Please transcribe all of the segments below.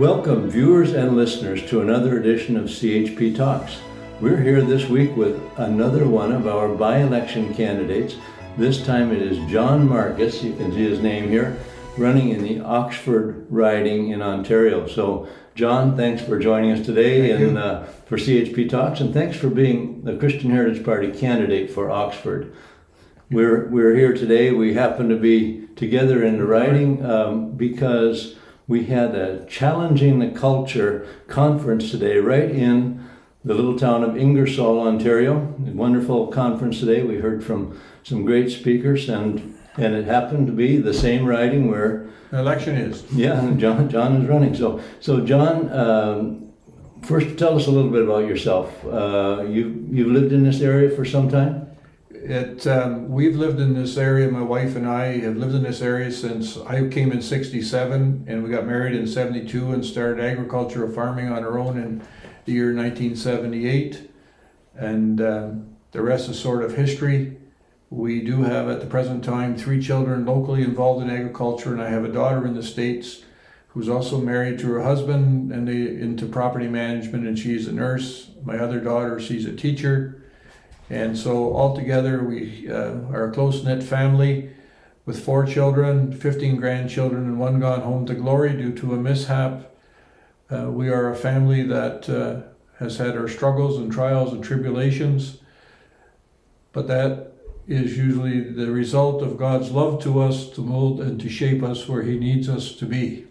Welcome, viewers and listeners, to another edition of CHP Talks. We're here this week with another one of our by election candidates. This time it is John Markus, you can see his name here, running in the Oxford riding in Ontario. So, John, thanks for joining us today Thank and uh, for CHP Talks, and thanks for being the Christian Heritage Party candidate for Oxford. We're, we're here today. We happen to be together in the riding um, because we had a challenging the culture conference today right in the little town of Ingersoll, Ontario. A wonderful conference today. We heard from some great speakers and and it happened to be the same riding where Election is. yeah John John is running. So so John, um, first tell us a little bit about yourself. Uh, you you've lived in this area for some time. It, um, we've lived in this area, my wife and I have lived in this area since I came in 67 and we got married in 72 and started agricultural farming on our own in the year 1978. And um, the rest is sort of history. We do have at the present time three children locally involved in agriculture, and I have a daughter in the States who's also married to her husband and they, into property management, and she's a nurse. My other daughter, she's a teacher. And so altogether, we uh, are a close knit family with four children, 15 grandchildren, and one gone home to glory due to a mishap. Uh, we are a family that uh, has had our struggles and trials and tribulations, but that is usually the result of God's love to us to mold and to shape us where He needs us to be.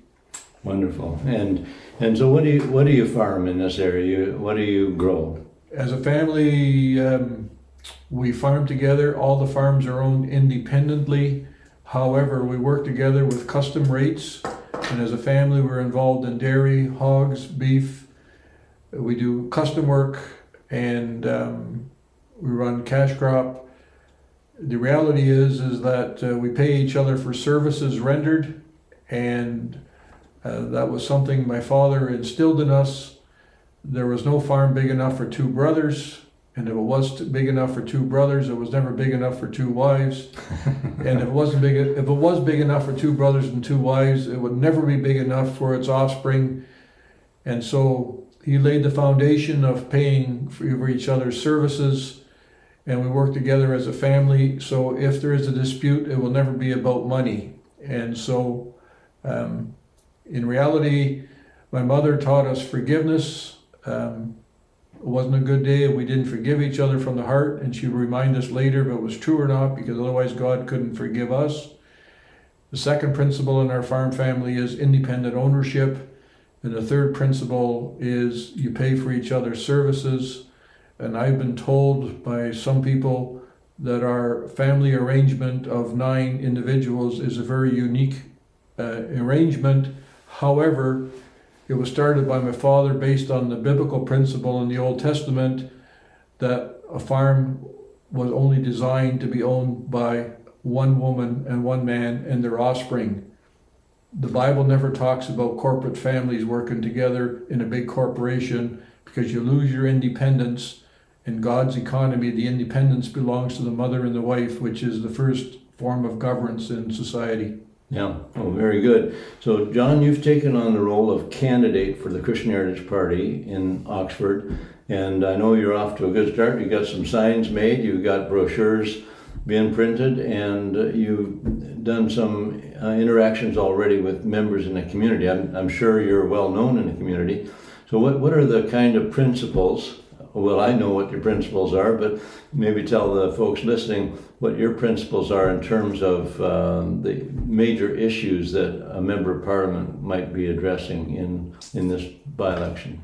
Wonderful. And and so what do you what do you farm in this area? You, what do you grow? As a family, um, we farm together. All the farms are owned independently. However, we work together with custom rates. And as a family, we're involved in dairy, hogs, beef. We do custom work and um, we run cash crop. The reality is is that uh, we pay each other for services rendered, and uh, that was something my father instilled in us. There was no farm big enough for two brothers, and if it was big enough for two brothers, it was never big enough for two wives. and if it wasn't big, if it was big enough for two brothers and two wives, it would never be big enough for its offspring. And so he laid the foundation of paying for each other's services, and we work together as a family. So if there is a dispute, it will never be about money. And so, um, in reality, my mother taught us forgiveness. Um, it wasn't a good day and we didn't forgive each other from the heart, and she would remind us later if it was true or not, because otherwise God couldn't forgive us. The second principle in our farm family is independent ownership. And the third principle is you pay for each other's services. And I've been told by some people that our family arrangement of nine individuals is a very unique uh, arrangement. However, it was started by my father based on the biblical principle in the Old Testament that a farm was only designed to be owned by one woman and one man and their offspring. The Bible never talks about corporate families working together in a big corporation because you lose your independence. In God's economy, the independence belongs to the mother and the wife, which is the first form of governance in society. Yeah, oh, very good. So, John, you've taken on the role of candidate for the Christian Heritage Party in Oxford, and I know you're off to a good start. You got some signs made, you've got brochures being printed, and you've done some uh, interactions already with members in the community. I'm, I'm sure you're well known in the community. So, what, what are the kind of principles? Well, I know what your principles are, but maybe tell the folks listening what your principles are in terms of um, the major issues that a member of parliament might be addressing in, in this by election.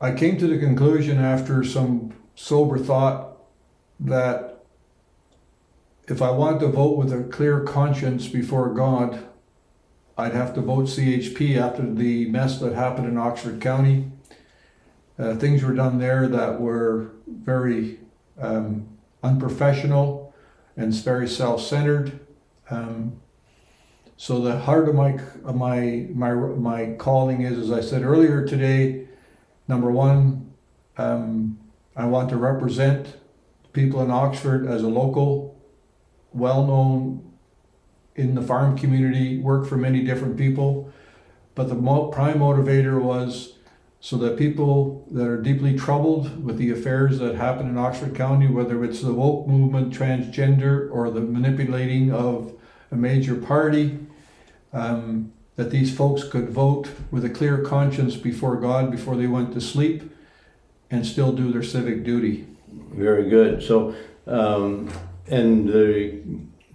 I came to the conclusion after some sober thought that if I wanted to vote with a clear conscience before God, I'd have to vote CHP after the mess that happened in Oxford County. Uh, things were done there that were very um, unprofessional and very self-centered. Um, so the heart of my of my my my calling is, as I said earlier today, number one, um, I want to represent people in Oxford as a local, well-known in the farm community, work for many different people. but the prime motivator was so that people that are deeply troubled with the affairs that happen in Oxford County, whether it's the woke movement, transgender, or the manipulating of a major party, um, that these folks could vote with a clear conscience before God before they went to sleep and still do their civic duty. Very good. So, um, and the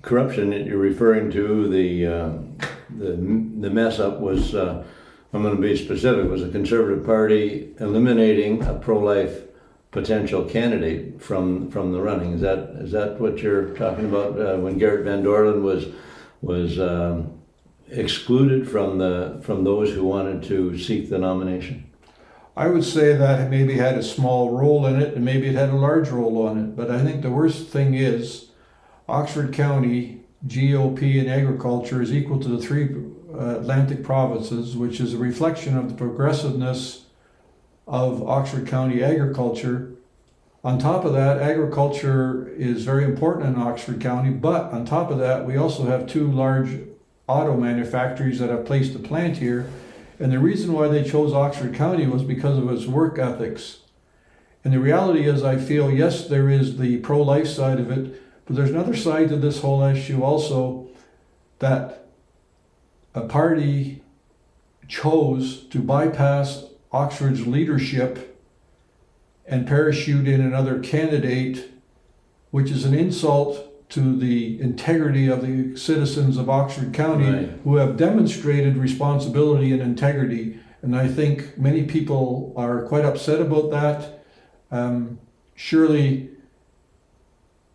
corruption that you're referring to, the uh, the the mess up was. Uh, I'm going to be specific. Was the Conservative Party eliminating a pro-life potential candidate from from the running? Is that is that what you're talking about? Uh, when Garrett Van Dorlen was was um, excluded from the from those who wanted to seek the nomination. I would say that maybe had a small role in it, and maybe it had a large role on it. But I think the worst thing is Oxford County GDP in agriculture is equal to the three Atlantic provinces, which is a reflection of the progressiveness of Oxford County agriculture. On top of that, agriculture is very important in Oxford County, but on top of that, we also have two large auto manufacturers that have placed a plant here. And the reason why they chose Oxford County was because of its work ethics. And the reality is, I feel, yes, there is the pro life side of it, but there's another side to this whole issue also that a party chose to bypass Oxford's leadership and parachute in another candidate, which is an insult to the integrity of the citizens of Oxford County Right. who have demonstrated responsibility and integrity. And I think many people are quite upset about that. Um, surely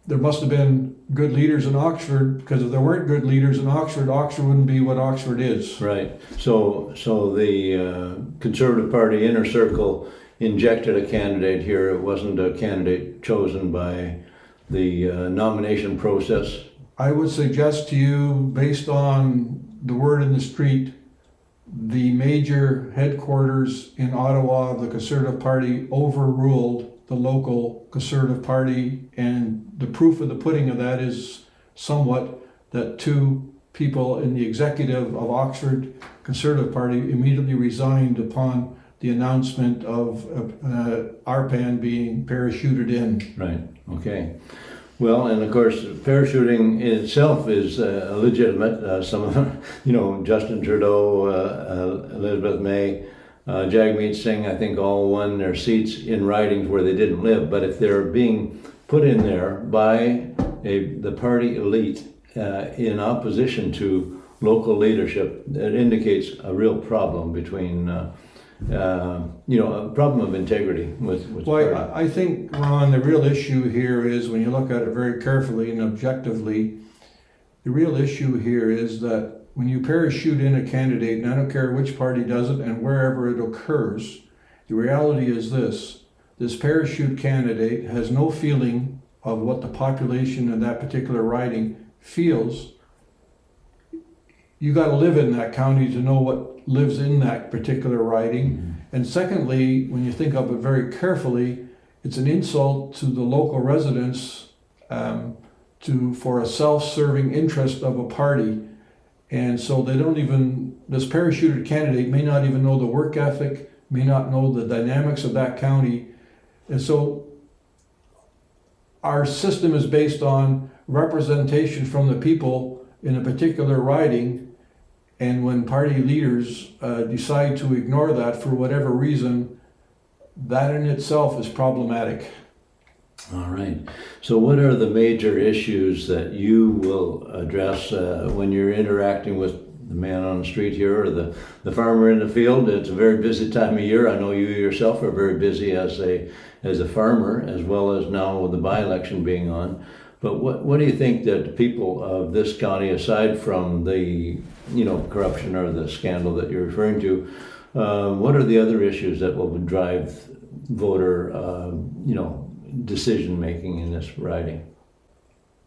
there must have been good leaders in Oxford because if there weren't good leaders in Oxford, Oxford wouldn't be what Oxford is. Right. So, so the uh, Conservative Party inner circle injected a candidate here. It wasn't a candidate chosen by the uh, nomination process. I would suggest to you, based on the word in the street, the major headquarters in Ottawa of the Conservative Party overruled the local Conservative Party, and the proof of the pudding of that is somewhat that two people in the executive of Oxford Conservative Party immediately resigned upon the announcement of uh, ARPAN being parachuted in. Right. Okay. Well, and of course, parachuting in itself is uh, legitimate. Uh, some of them, you know, Justin Trudeau, uh, uh, Elizabeth May, uh, Jagmeet Singh, I think all won their seats in ridings where they didn't live. But if they're being put in there by a, the party elite uh, in opposition to local leadership, it indicates a real problem between, uh, uh, you know, a problem of integrity with, with the Well. I I think, Rod, the real issue here is when you look at it very carefully and objectively, the real issue here is that when you parachute in a candidate, and I don't care which party does it and wherever it occurs, the reality is this this parachute candidate has no feeling of what the population in that particular riding feels. You got to live in that county to know what lives in that particular riding. And secondly, when you think of it very carefully, it's an insult to the local residents um, to for a self-serving interest of a party, and so they don't even. This parachuted candidate may not even know the work ethic, may not know the dynamics of that county, and so our system is based on representation from the people in a particular riding. And when party leaders uh, decide to ignore that for whatever reason, that in itself is problematic. All right. So, what are the major issues that you will address uh, when you're interacting with the man on the street here or the, the farmer in the field? It's a very busy time of year. I know you yourself are very busy as a as a farmer, as well as now with the by-election being on. But what what do you think that people of this county, aside from the you know corruption or the scandal that you're referring to, uh, what are the other issues that will drive voter uh, you know decision making in this riding?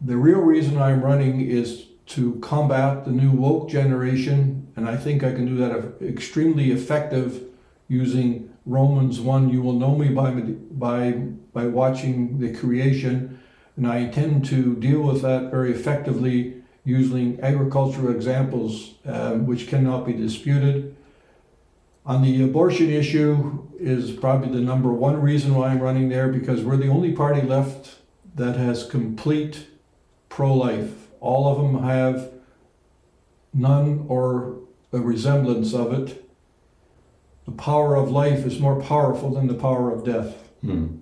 The real reason I'm running is to combat the new woke generation, and I think I can do that extremely effective using Romans 1 you will know me by by by watching the creation and I intend to deal with that very effectively using agricultural examples um, which cannot be disputed On the abortion issue is probably the number one reason why I'm running there because we're the only party left that has complete pro-life. All of them have none or a resemblance of it. The power of life is more powerful than the power of death. Hmm.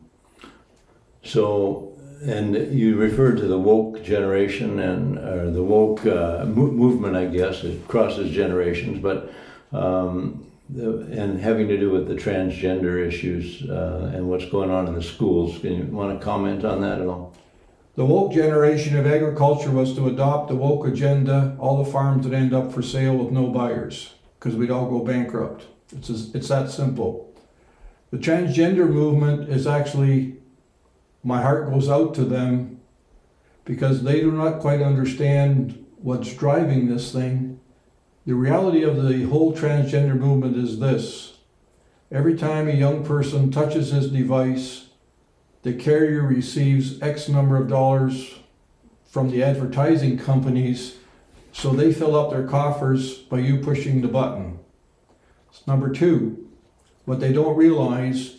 So, and you referred to the woke generation and uh, the woke uh, mo- movement, I guess, it crosses generations, but um, the, and having to do with the transgender issues uh, and what's going on in the schools. Can you want to comment on that at all? The woke generation of agriculture was to adopt the woke agenda. All the farms would end up for sale with no buyers because we'd all go bankrupt. It's, as, it's that simple. The transgender movement is actually, my heart goes out to them because they do not quite understand what's driving this thing. The reality of the whole transgender movement is this every time a young person touches his device, the carrier receives X number of dollars from the advertising companies, so they fill up their coffers by you pushing the button. It's Number two, what they don't realize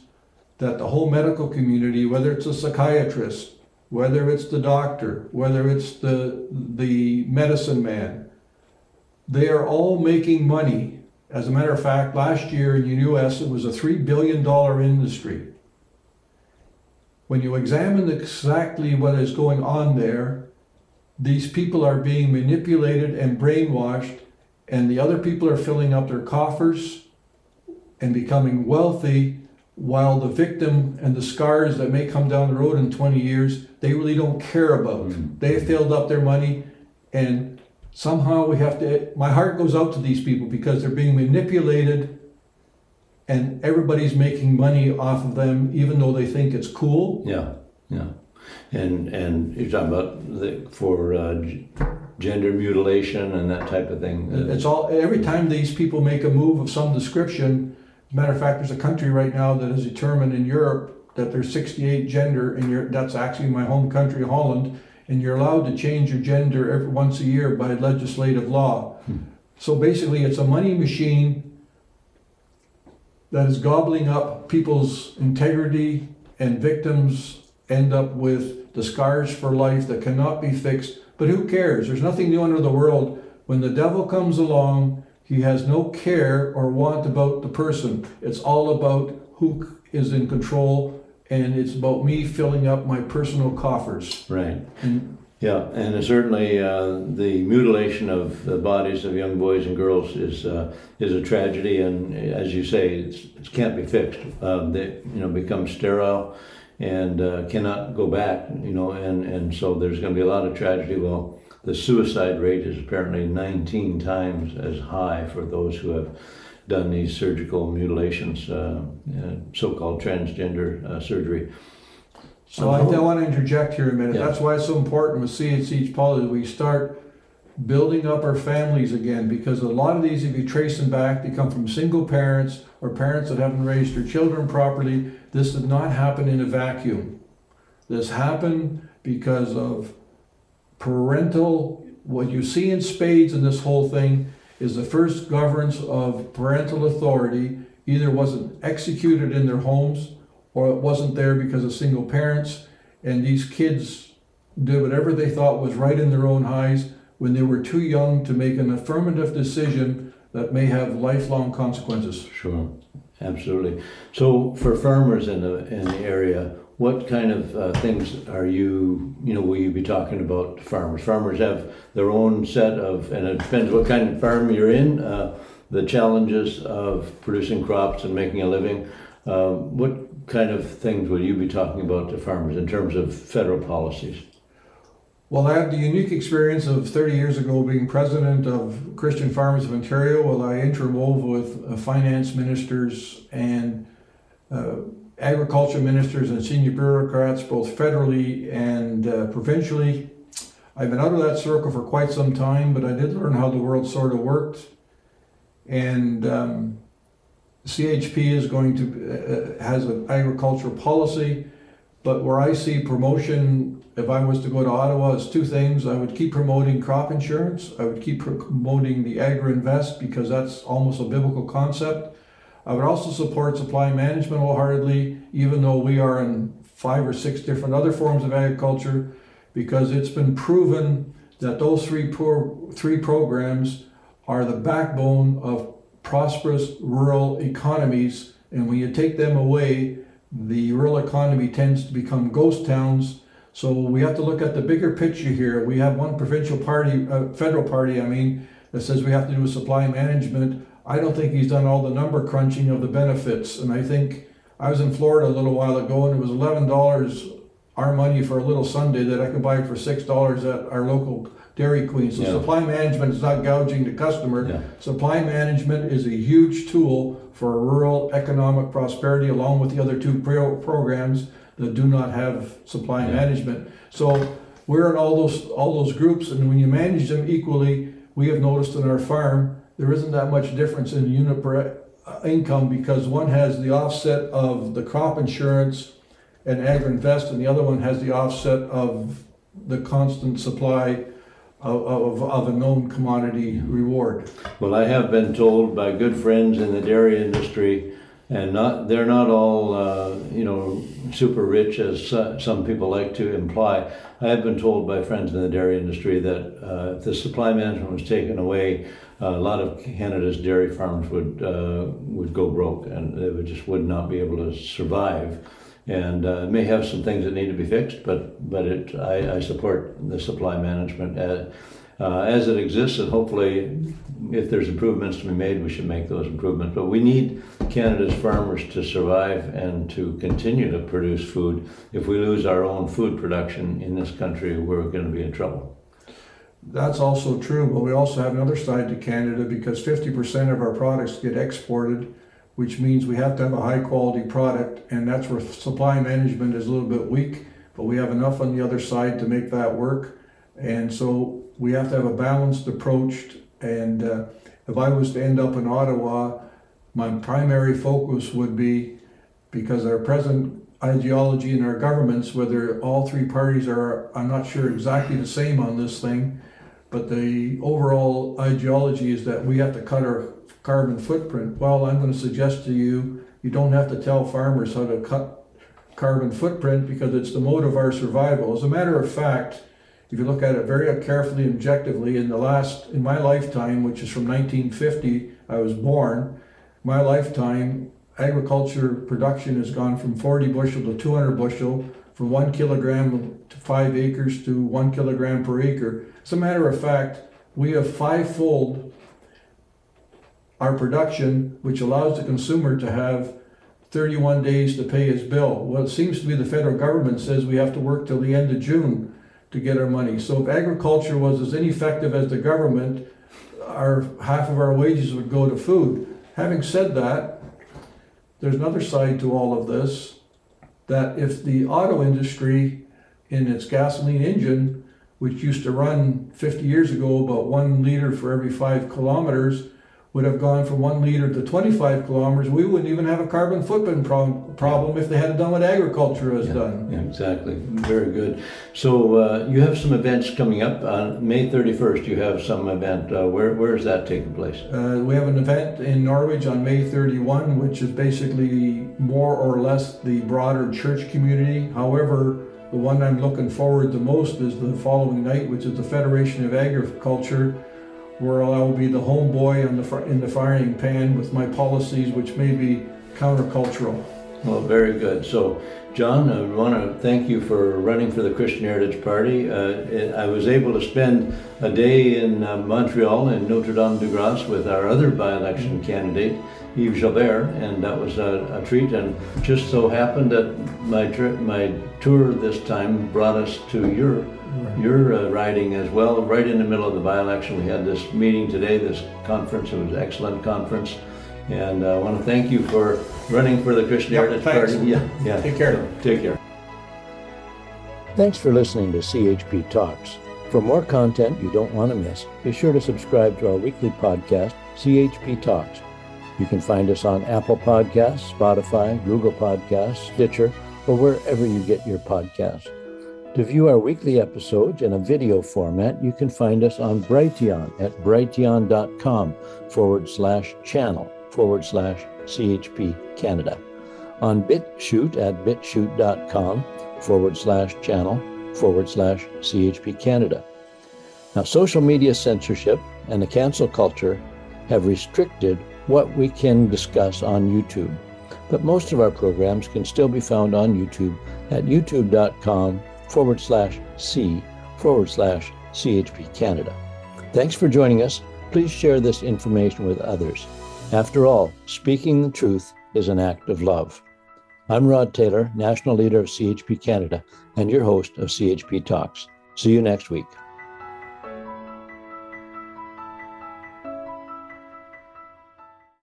that the whole medical community, whether it's a psychiatrist, whether it's the doctor, whether it's the the medicine man, they are all making money. As a matter of fact, last year in the U.S. it was a three billion dollar industry when you examine exactly what is going on there, these people are being manipulated and brainwashed, and the other people are filling up their coffers and becoming wealthy, while the victim and the scars that may come down the road in 20 years, they really don't care about. Mm. They filled up their money, and somehow we have to. My heart goes out to these people because they're being manipulated and everybody's making money off of them, even though they think it's cool. Yeah, yeah. And and you're talking about the, for uh, gender mutilation and that type of thing. It's all every time these people make a move of some description. As a matter of fact, there's a country right now that has determined in Europe that there's 68 gender, and you're, that's actually my home country, Holland, and you're allowed to change your gender every once a year by legislative law. Hmm. So basically, it's a money machine that is gobbling up people's integrity, and victims end up with the scars for life that cannot be fixed. But who cares? There's nothing new under the world. When the devil comes along, he has no care or want about the person. It's all about who is in control, and it's about me filling up my personal coffers. Right. And Yeah, and certainly uh, the mutilation of the bodies of young boys and girls is uh, is a tragedy, and as you say, it's, it can't be fixed. Um, they you know become sterile and uh, cannot go back. You know, and and so there's going to be a lot of tragedy. Well, the suicide rate is apparently 19 times as high for those who have done these surgical mutilations, uh, uh, so-called transgender uh, surgery. So I, I want to interject here a minute. Yeah. That's why it's so important with CHP's policy. We start building up our families again because a lot of these, if you trace them back, they come from single parents or parents that haven't raised their children properly. This did not happen in a vacuum. This happened because of parental. What you see in spades in this whole thing is the first governance of parental authority either wasn't executed in their homes or it wasn't there because of single parents, and these kids did whatever they thought was right in their own eyes when they were too young to make an affirmative decision that may have lifelong consequences. Sure, absolutely. So for farmers in the in the area, what kind of uh, things are you you know will you be talking about farmers? Farmers have their own set of, and it depends what kind of farm you're in. Uh, the challenges of producing crops and making a living. Uh, what kind of things will you be talking about to farmers in terms of federal policies? Well, I had the unique experience of 30 years ago being president of Christian Farmers of Ontario. Well, I interwove with uh, finance ministers and uh, agriculture ministers and senior bureaucrats, both federally and uh, provincially. I've been out of that circle for quite some time, but I did learn how the world sort of worked. And um, CHP is going to uh, has an agricultural policy, but where I see promotion, if I was to go to Ottawa, is two things. I would keep promoting crop insurance. I would keep promoting the agri invest because that's almost a biblical concept. I would also support supply management wholeheartedly, even though we are in five or six different other forms of agriculture, because it's been proven that those three three programs are the backbone of prosperous rural economies. And when you take them away, the rural economy tends to become ghost towns. So we have to look at the bigger picture here. We have one provincial party, uh, federal party, I mean, that says we have to do a supply management. I don't think he's done all the number crunching of the benefits. And I think I was in Florida a little while ago and it was $11 our money for a little sundae that I could buy for $6 at our local Dairy Queen. So Yeah. supply management is not gouging the customer. Yeah. Supply management is a huge tool for rural economic prosperity, along with the other two pro- programs that do not have supply Yeah. management. So we're in all those all those groups, and when you manage them equally, we have noticed in our farm there isn't that much difference in unit per uh, income because one has the offset of the crop insurance and agri-invest, and the other one has the offset of the constant supply of, of, of a known commodity reward. Well, I have been told by good friends in the dairy industry, and not they're not all uh, you know super rich as some people like to imply. I have been told by friends in the dairy industry that uh, if the supply management was taken away, a lot of Canada's dairy farms would uh, would go broke, and they would just would not be able to survive. And uh, may have some things that need to be fixed, but but it I, I support the supply management. Uh, uh, as it exists, and hopefully, if there's improvements to be made, we should make those improvements. But we need Canada's farmers to survive and to continue to produce food. If we lose our own food production in this country, we're going to be in trouble. That's also true, but we also have another side to Canada because 50% of our products get exported, which means we have to have a high quality product, and that's where supply management is a little bit weak, but we have enough on the other side to make that work. And so we have to have a balanced approach. And uh, if I was to end up in Ottawa, my primary focus would be because our present ideology in our governments, whether all three parties are, I'm not sure exactly the same on this thing, but the overall ideology is that we have to cut our carbon footprint. Well, I'm going to suggest to you, you don't have to tell farmers how to cut carbon footprint because it's the mode of our survival. As a matter of fact, if you look at it very carefully and objectively, in the last, in my lifetime, which is from 1950, I was born, my lifetime, agriculture production has gone from 40 bushel to 200 bushel, from one kilogram to five acres to one kilogram per acre. As a matter of fact, we have fivefold our production, which allows the consumer to have 31 days to pay his bill. Well, it seems to be the federal government says we have to work till the end of June to get our money. So if agriculture was as ineffective as the government, our half of our wages would go to food. Having said that, there's another side to all of this that if the auto industry in its gasoline engine, which used to run 50 years ago about one liter for every five kilometers, would have gone from one liter to 25 kilometers, we wouldn't even have a carbon footprint prob- problem if they had done what agriculture has Yeah, done. yeah, exactly. Very good. So uh, you have some events coming up on May 31st. You have some event. Uh, where where is that taking place? Uh, we have an event in Norwich on May 31, which is basically more or less the broader church community. However, the one I'm looking forward the most is the following night, which is the Federation of Agriculture, where I will be the homeboy the in the frying pan with my policies, which may be countercultural. Well, very good. So, John, I want to thank you for running for the Christian Heritage Party. Uh, I was able to spend a day in uh, Montreal in Notre Dame de Grace with our other by-election candidate, Yves Gilbert, and that was a, a treat. And just so happened that my tri- my tour this time brought us to your your uh, riding as well. Right in the middle of the by-election, we had this meeting today, this conference. It was an excellent conference. And uh, I want to thank you for running for the Christian Yep, Heritage thanks. Party. Yeah, yeah. Take care. So, take care. Thanks for listening to CHP Talks. For more content you don't want to miss, be sure to subscribe to our weekly podcast, CHP Talks. You can find us on Apple Podcasts, Spotify, Google Podcasts, Stitcher, or wherever you get your podcasts. To view our weekly episodes in a video format, you can find us on Brighteon at brighteon.com forward slash channel forward slash CHP Canada. On BitChute at bitchute.com forward slash channel forward slash CHP Canada. Now, social media censorship and the cancel culture have restricted what we can discuss on YouTube, but most of our programs can still be found on YouTube at youtube.com forward slash C forward slash CHP Canada. Thanks for joining us. Please share this information with others. After all, speaking the truth is an act of love. I'm Rod Taylor, National Leader of CHP Canada, and your host of CHP Talks. See you next week.